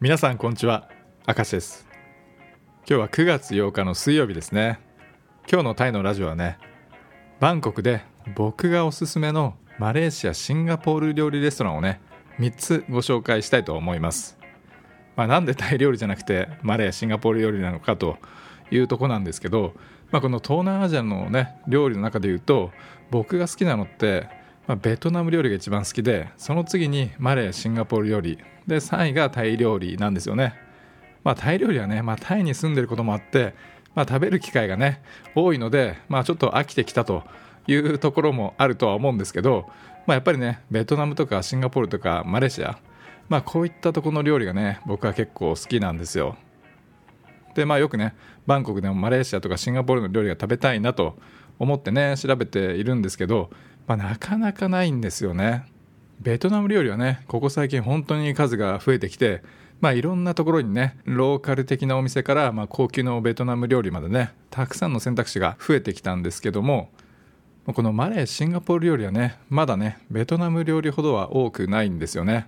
皆さんこんにちは。明石です。今日は9月8日の水曜日ですね。今日のタイのラジオはねバンコクで僕がおすすめのマレーシアシンガポール料理レストランをね3つご紹介したいと思います。まあ、なんでタイ料理じゃなくてマレーシンガポール料理なのかというとこなんですけど、まあ、この東南アジアのね料理の中でいうと僕が好きなのってまあ、ベトナム料理が一番好きでその次にマレーシンガポール料理。で3位がタイ料理なんですよね、まあ、タイ料理はね、まあ、タイに住んでることもあって、まあ、食べる機会がね多いので、まあ、ちょっと飽きてきたというところもあるとは思うんですけど、まあ、やっぱりねベトナムとかシンガポールとかマレーシア、まあ、こういったところの料理がね僕は結構好きなんですよ。でまあよくねバンコクでもマレーシアとかシンガポールの料理が食べたいなと思ってね調べているんですけどまあ、なかなかないんですよね。ベトナム料理はね、ここ最近本当に数が増えてきて、まあいろんなところにね、ローカル的なお店から、まあ、高級のベトナム料理までね、たくさんの選択肢が増えてきたんですけども、このマレー、シンガポール料理はね、まだね、ベトナム料理ほどは多くないんですよね。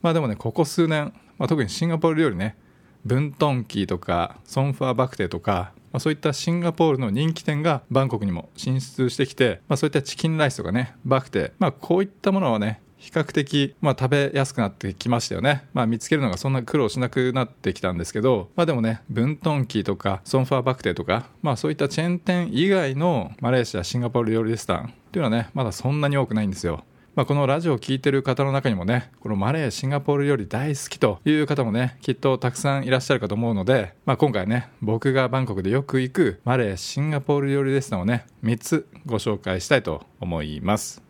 まあでもね、ここ数年、まあ、特にシンガポール料理ね、ブントンキーとか、ソンファーバクテとか、まあ、そういったシンガポールの人気店がバンコクにも進出してきて、まあ、そういったチキンライスとかねバクテ、まあ、こういったものはね比較的、まあ、食べやすくなってきましたよね。まあ、見つけるのがそんな苦労しなくなってきたんですけど、まあ、でもね、ブントンキーとか、ソンファーバクテとか、まあ、そういったチェーン店以外のマレーシア、シンガポール料理レストランっていうのはね、まだそんなに多くないんですよ。まあ、このラジオを聴いてる方の中にもね、このマレー、シンガポールより大好きという方もね、きっとたくさんいらっしゃるかと思うので、まあ、今回ね、僕がバンコクでよく行くマレー、シンガポール料理レストランをね、3つご紹介したいと思います。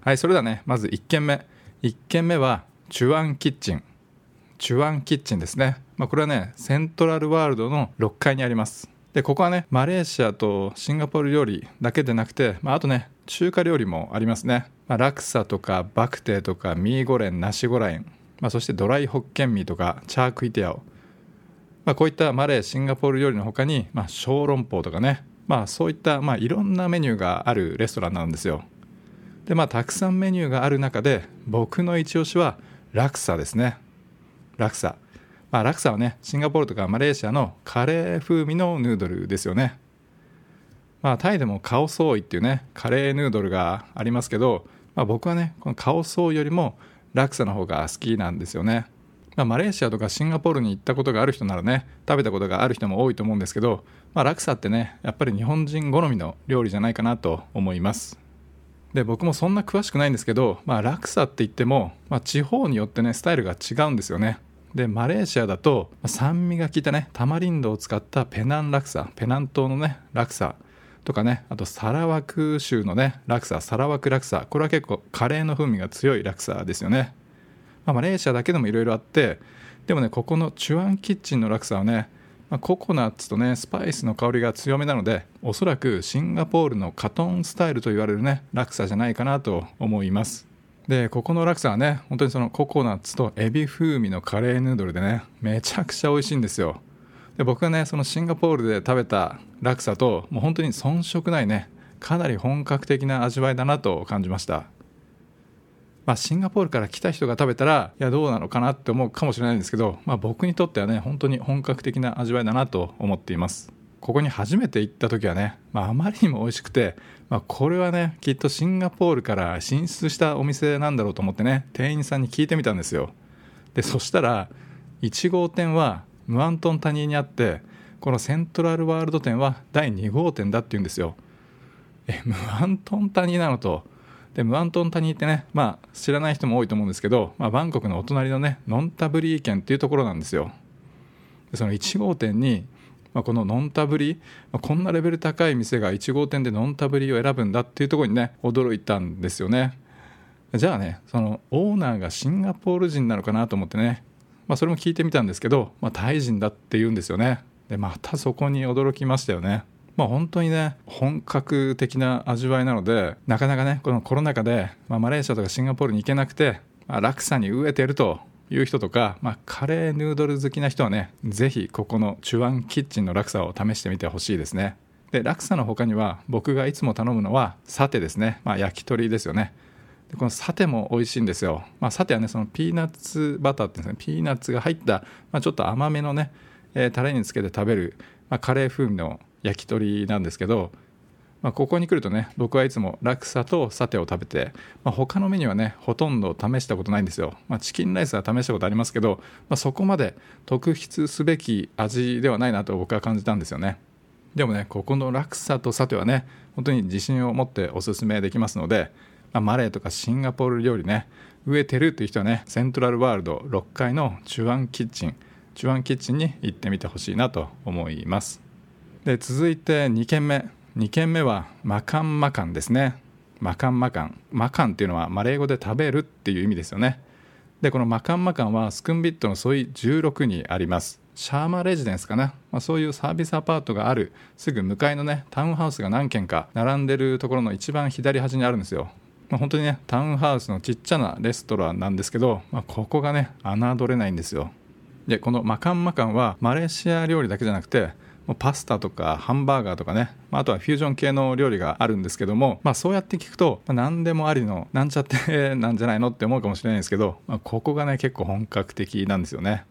はい、それではね、まず1軒目。1軒目は、チュアンキッチン。チュアンキッチンですね。まあ、これはね、セントラルワールドの6階にあります。で、ここはね、マレーシアとシンガポール料理だけでなくて、まあ、あとね、中華料理もありますね。まあ、ラクサとかバクテーとかミーゴレン、ナシゴライン、まあ、そしてドライホッケンミーとかチャークイティアオ、まあ、こういったマレー、シンガポール料理の他に、まあ、小籠包とかね、まあ、そういった、まあ、いろんなメニューがあるレストランなんですよ。で、まあ、たくさんメニューがある中で、僕の一押しはラクサですね。ラクサ。まあ、ラクサはね、シンガポールとかマレーシアのカレー風味のヌードルですよね。まあ、タイでもカオソーイっていうね、カレーヌードルがありますけど、まあ、僕はね、このカオソーよりもラクサの方が好きなんですよね。まあ、マレーシアとかシンガポールに行ったことがある人ならね、食べたことがある人も多いと思うんですけど、まあ、ラクサってね、やっぱり日本人好みの料理じゃないかなと思います。で、僕もそんな詳しくないんですけど、まあ、ラクサって言っても、まあ、地方によってね、スタイルが違うんですよね。で、マレーシアだと、酸味が効いたね、タマリンドを使ったペナンラクサ、ペナン島のね、ラクサ。とかねあとサラワク州のねラクササラワクラクサこれは結構カレーの風味が強いラクサですよね、まあ、マレーシアだけでもいろいろあってでもねここのチュアンキッチンのラクサはね、まあ、ココナッツとねスパイスの香りが強めなのでおそらくシンガポールのカトンスタイルと言われるねラクサじゃないかなと思います。でここのラクサはね本当にそのココナッツとエビ風味のカレーヌードルでねめちゃくちゃ美味しいんですよ。で僕がねそのシンガポールで食べたラクサともう本当に遜色ないねかなり本格的な味わいだなと感じました。まあ、シンガポールから来た人が食べたらいやどうなのかなって思うかもしれないんですけど、まあ、僕にとってはね本当に本格的な味わいだなと思っています。ここに初めて行った時はね、まあ、あまりにも美味しくて、まあ、これはねきっとシンガポールから進出したお店なんだろうと思ってね店員さんに聞いてみたんですよ。でそしたら1号店はムアントン谷にあってこのセントラルワールド店は第2号店だって言うんですよ。えムアントン谷なのと。でムアントン谷ってねまあ知らない人も多いと思うんですけど、まあ、バンコクのお隣のねノンタブリー県っていうところなんですよ。でその1号店に、まあ、このノンタブリー、まあ、こんなレベル高い店が1号店でノンタブリーを選ぶんだっていうところにね驚いたんですよね。じゃあねそのオーナーがシンガポール人なのかなと思ってねまあ、それも聞いてみたんですけど、まあ、タイ人だって言うんですよね。でまたそこに驚きましたよね。まあ本当にね本格的な味わいなのでなかなかねこのコロナ禍で、まあ、マレーシアとかシンガポールに行けなくて、まあ、落差に飢えてるという人とか、まあ、カレーヌードル好きな人はねぜひここのチュワンキッチンの落差を試してみてほしいですね。で落差の他には僕がいつも頼むのはサテですね、まあ、焼き鳥ですよね。でこのサテも美味しいんですよ、まあ、サテはねそのピーナッツバターってですね。ピーナッツが入った、まあ、ちょっと甘めのね、えー、タレにつけて食べる、まあ、カレー風味の焼き鳥なんですけど、まあ、ここに来るとね僕はいつもラクサとサテを食べて、まあ、他のメニューはねほとんど試したことないんですよ、まあ、チキンライスは試したことありますけど、まあ、そこまで特筆すべき味ではないなと僕は感じたんですよね。でもねここのラクサとサテはね本当に自信を持っておすすめできますのでまあ、マレーとかシンガポール料理ね植えてるっていう人はねセントラルワールド6階のチュアンキッチンチュアンキッチンに行ってみてほしいなと思います。で続いて2軒目。2軒目はマカンマカンですね。マカンマカン。マカンっていうのはマレー語で食べるっていう意味ですよね。でこのマカンマカンはスクンビットの沿い16にあります。シャーマレジデンスかな、まあ、そういうサービスアパートがあるすぐ向かいのねタウンハウスが何軒か並んでるところの一番左端にあるんですよ。まあ、本当にねタウンハウスのちっちゃなレストランなんですけど、まあ、ここがね侮れないんですよ。でこのマカンマカンはマレーシア料理だけじゃなくてパスタとかハンバーガーとかね、まあ、あとはフュージョン系の料理があるんですけども、まあ、そうやって聞くと、まあ、何でもありのなんちゃってなんじゃないのって思うかもしれないんですけど、まあ、ここがね結構本格的なんですよね。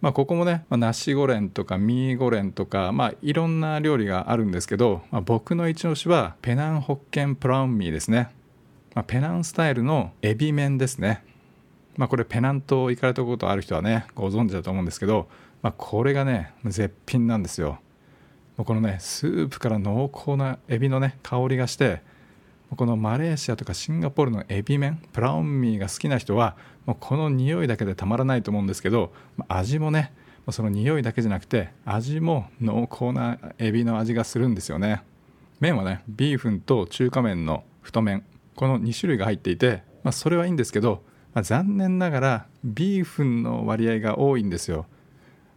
まあ、ここもね、まあ、ナシゴレンとかミーゴレンとか、まあ、いろんな料理があるんですけど、まあ、僕の一押しはペナンホッケンプラウンミーですね。まあ、ペナンスタイルのエビ麺ですね。まあ、これペナント行かれたことある人はねご存知だと思うんですけど、まあ、これがね絶品なんですよ。もうこのねスープから濃厚なエビのね香りがしてこのマレーシアとかシンガポールのエビ麺プラウンミーが好きな人はもうこの匂いだけでたまらないと思うんですけど味もねその匂いだけじゃなくて味も濃厚なエビの味がするんですよね麺はねビーフンと中華麺の太麺この2種類が入っていて、まあ、それはいいんですけど、まあ、残念ながらビーフンの割合が多いんですよ。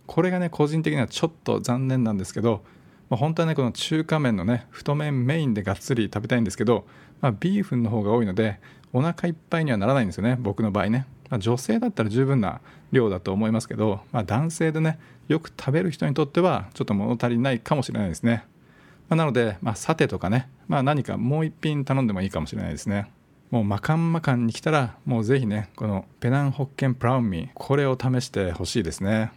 これがね個人的にはちょっと残念なんですけど、まあ、本当はねこの中華麺のね太麺メインでがっつり食べたいんですけど、まあ、ビーフンの方が多いのでお腹いっぱいにはならないんですよね僕の場合ね、まあ、女性だったら十分な量だと思いますけど、まあ、男性でねよく食べる人にとってはちょっと物足りないかもしれないですね。まあ、なので、まあ、サテとかね、まあ、何かもう一品頼んでもいいかもしれないですね。もうマカンマカンに来たらもうぜひねこのペナンホッケンプラウンミーこれを試してほしいですね。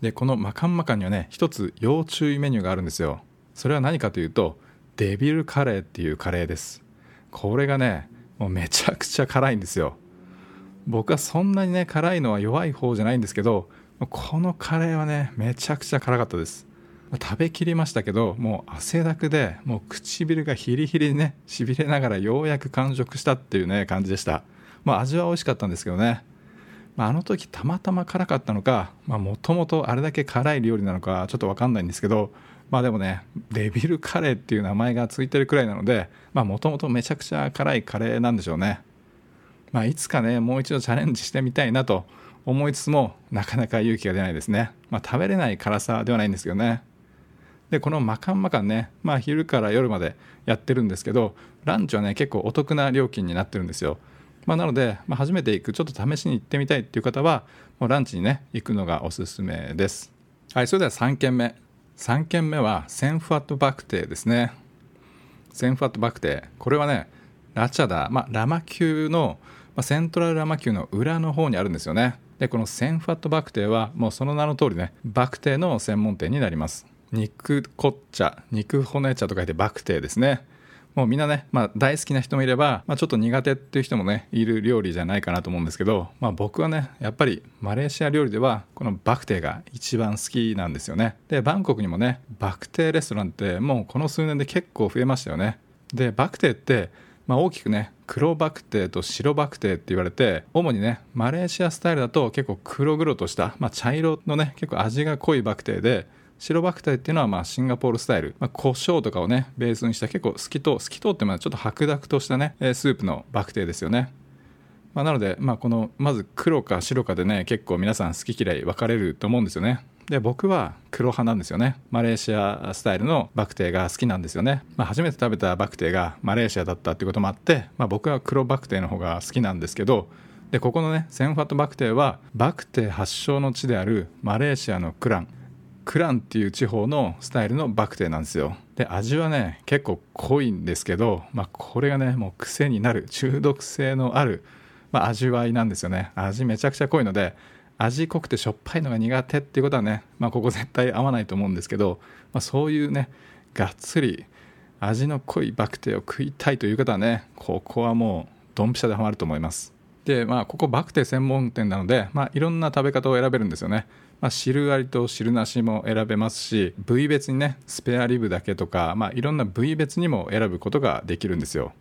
でこのマカンマカンにはね一つ要注意メニューがあるんですよ。それは何かというとデビルカレーっていうカレーです。これがねもうめちゃくちゃ辛いんですよ。僕はそんなにね辛いのは弱い方じゃないんですけどこのカレーはねめちゃくちゃ辛かったです。食べきりましたけどもう汗だくでもう唇がヒリヒリねしびれながらようやく完食したっていうね感じでした。まあ味は美味しかったんですけどね、まあ、あの時たまたま辛かったのかもともとあれだけ辛い料理なのかちょっと分かんないんですけどまあでもねデビルカレーっていう名前がついてるくらいなのでもともとめちゃくちゃ辛いカレーなんでしょうね。まあいつかねもう一度チャレンジしてみたいなと思いつつもなかなか勇気が出ないですね。まあ食べれない辛さではないんですけどね。でこのマカンマカンね、まあ、昼から夜までやってるんですけどランチはね結構お得な料金になってるんですよ、まあ、なので、まあ、初めて行くちょっと試しに行ってみたいっていう方はもうランチにね行くのがおすすめです。はいそれでは3軒目。3軒目はセンファットバクテーですね。センファットバクテー。これはねラチャダ、まあ、ラマ9の、まあ、セントラルラマ9の裏の方にあるんですよね。でこのセンファットバクテーはもうその名の通りねバクテーの専門店になります。肉こっ茶肉骨茶と書いてバクテーですね。もうみんなね、まあ、大好きな人もいれば、まあ、ちょっと苦手っていう人もねいる料理じゃないかなと思うんですけど、まあ、僕はねやっぱりマレーシア料理ではこのバクテーが一番好きなんですよね。でバンコクにもねバクテーレストランってもうこの数年で結構増えましたよね。でバクテーってまあ、大きくね黒バクテーと白バクテーって言われて主にねマレーシアスタイルだと結構黒々とした、まあ、茶色のね結構味が濃いバクテーで白バクテーっていうのはまあシンガポールスタイル、まあ、胡椒とかをねベースにした結構透き通透き通ってまあちょっと白濁としたねスープのバクテーですよね。まあ、なので、まあ、このまず黒か白かでね結構皆さん好き嫌い分かれると思うんですよね。で僕は黒派なんですよね。マレーシアスタイルのバクテーが好きなんですよね、まあ、初めて食べたバクテーがマレーシアだったっていうこともあって、まあ、僕は黒バクテーの方が好きなんですけどでここのねセンファットバクテーはバクテー発祥の地であるマレーシアのクラン。クランっていう地方のスタイルのバクテーなんですよ。で味はね結構濃いんですけど、まあ、これがねもう癖になる中毒性のある、まあ、味わいなんですよね。味めちゃくちゃ濃いので味濃くてしょっぱいのが苦手っていうことはね、まあ、ここ絶対合わないと思うんですけど、まあ、そういうねがっつり味の濃いバクテーを食いたいという方はねここはもうドンピシャでハマると思います。でまあここバクテ専門店なので、まあ、いろんな食べ方を選べるんですよね、まあ、汁ありと汁なしも選べますし部位別にねスペアリブだけとか、まあ、いろんな部位別にも選ぶことができるんですよ。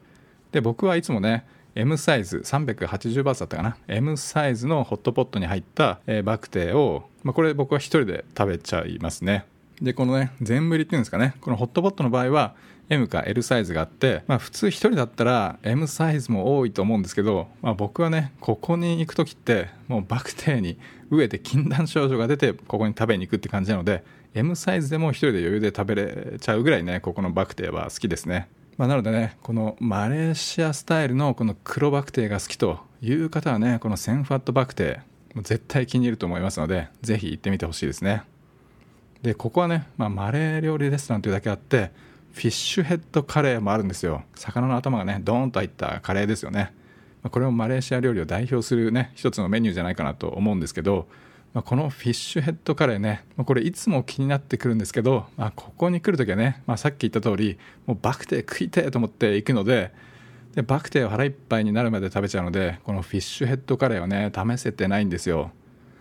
で僕はいつもね M サイズ380バーツだったかな。M サイズのホットポットに入った、バクテを、まあ、これ僕は1人で食べちゃいますね。でこのね全振りっていうんですかね。このホットポットの場合は M か L サイズがあって、まあ、普通1人だったら M サイズも多いと思うんですけど、まあ、僕はねここに行く時ってもうバクテーに飢えて禁断症状が出てここに食べに行くって感じなので M サイズでも1人で余裕で食べれちゃうぐらいねここのバクテーは好きですね。まあ、なのでねこのマレーシアスタイルのこの黒バクテーが好きという方はねこのセンファットバクテー絶対気に入ると思いますのでぜひ行ってみてほしいですね。でここはね、まあ、マレー料理レストランというだけあってフィッシュヘッドカレーもあるんですよ。魚の頭がねドーンと入ったカレーですよね。これもマレーシア料理を代表するね一つのメニューじゃないかなと思うんですけどまあ、このフィッシュヘッドカレーね、まあ、これいつも気になってくるんですけど、まあ、ここに来るときはね、まあ、さっき言った通りもうバクテー食いてと思って行くのででバクテーを腹いっぱいになるまで食べちゃうのでこのフィッシュヘッドカレーをね試せてないんですよ。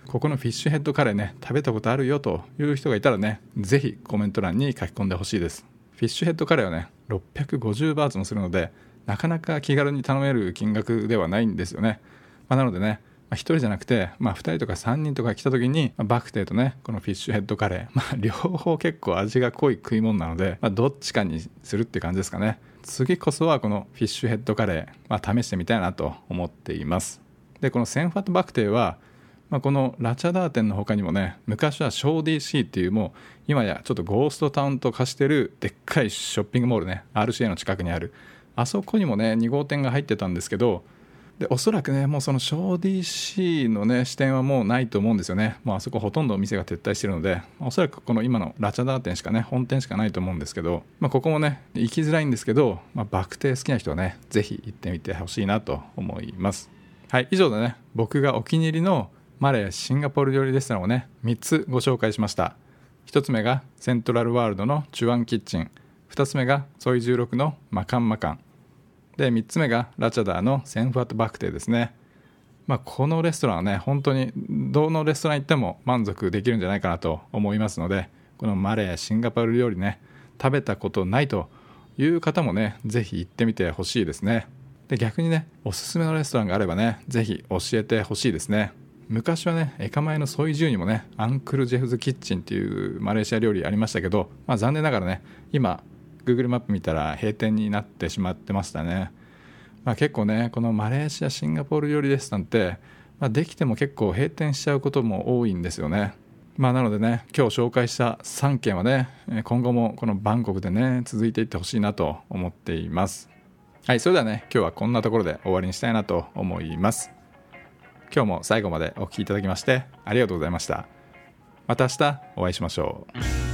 ここのフィッシュヘッドカレーね食べたことあるよという人がいたらねぜひコメント欄に書き込んでほしいです。フィッシュヘッドカレーはね650バーツもするのでなかなか気軽に頼める金額ではないんですよね、まあ、なのでねまあ、1人じゃなくて、まあ、2人とか3人とか来た時に、まあ、バクテーとねこのフィッシュヘッドカレー、まあ、両方結構味が濃い食い物なので、ま、どっちかにするって感じですかね。次こそはこのフィッシュヘッドカレー、ま、試してみたいなと思っています。でこのセンファットバクテーは、まあ、このラチャダー店の他にもね昔はショー DC っていうもう今やちょっとゴーストタウンと化してるでっかいショッピングモールね RCA の近くにある。あそこにもね2号店が入ってたんですけどでおそらくねもうその小 DC のね視点はもうないと思うんですよね。もうあそこほとんどお店が撤退してるのでおそらくこの今のラチャダー店しかね本店しかないと思うんですけど、まあ、ここもね行きづらいんですけど、まあ、バクテー好きな人はねぜひ行ってみてほしいなと思います。はい以上でね僕がお気に入りのマレーシンガポール料理レストランをね3つご紹介しました。1つ目がセントラルワールドのチュアンキッチン。2つ目がソイ16のマカンマカン。で3つ目がラチャダーのセンファットバクテですね。まあ、このレストランはね本当にどのレストラン行っても満足できるんじゃないかなと思いますのでこのマレーシンガポール料理ね食べたことないという方もね是非行ってみてほしいですね。で逆にねおすすめのレストランがあればね是非教えてほしいですね。昔はねエカ前のソイジューにもねアンクルジェフズキッチンっていうマレーシア料理ありましたけど、まあ、残念ながらね今 Google マップ見たら閉店になってしまってましたね、まあ、結構ねこのマレーシアシンガポール料理レストランって、まあ、できても結構閉店しちゃうことも多いんですよね。まあ、なのでね今日紹介した3件はね今後もこのバンコクでね続いていってほしいなと思っています。はいそれではね今日はこんなところで終わりにしたいなと思います。今日も最後までお聴きいただきましてありがとうございました。また明日お会いしましょう。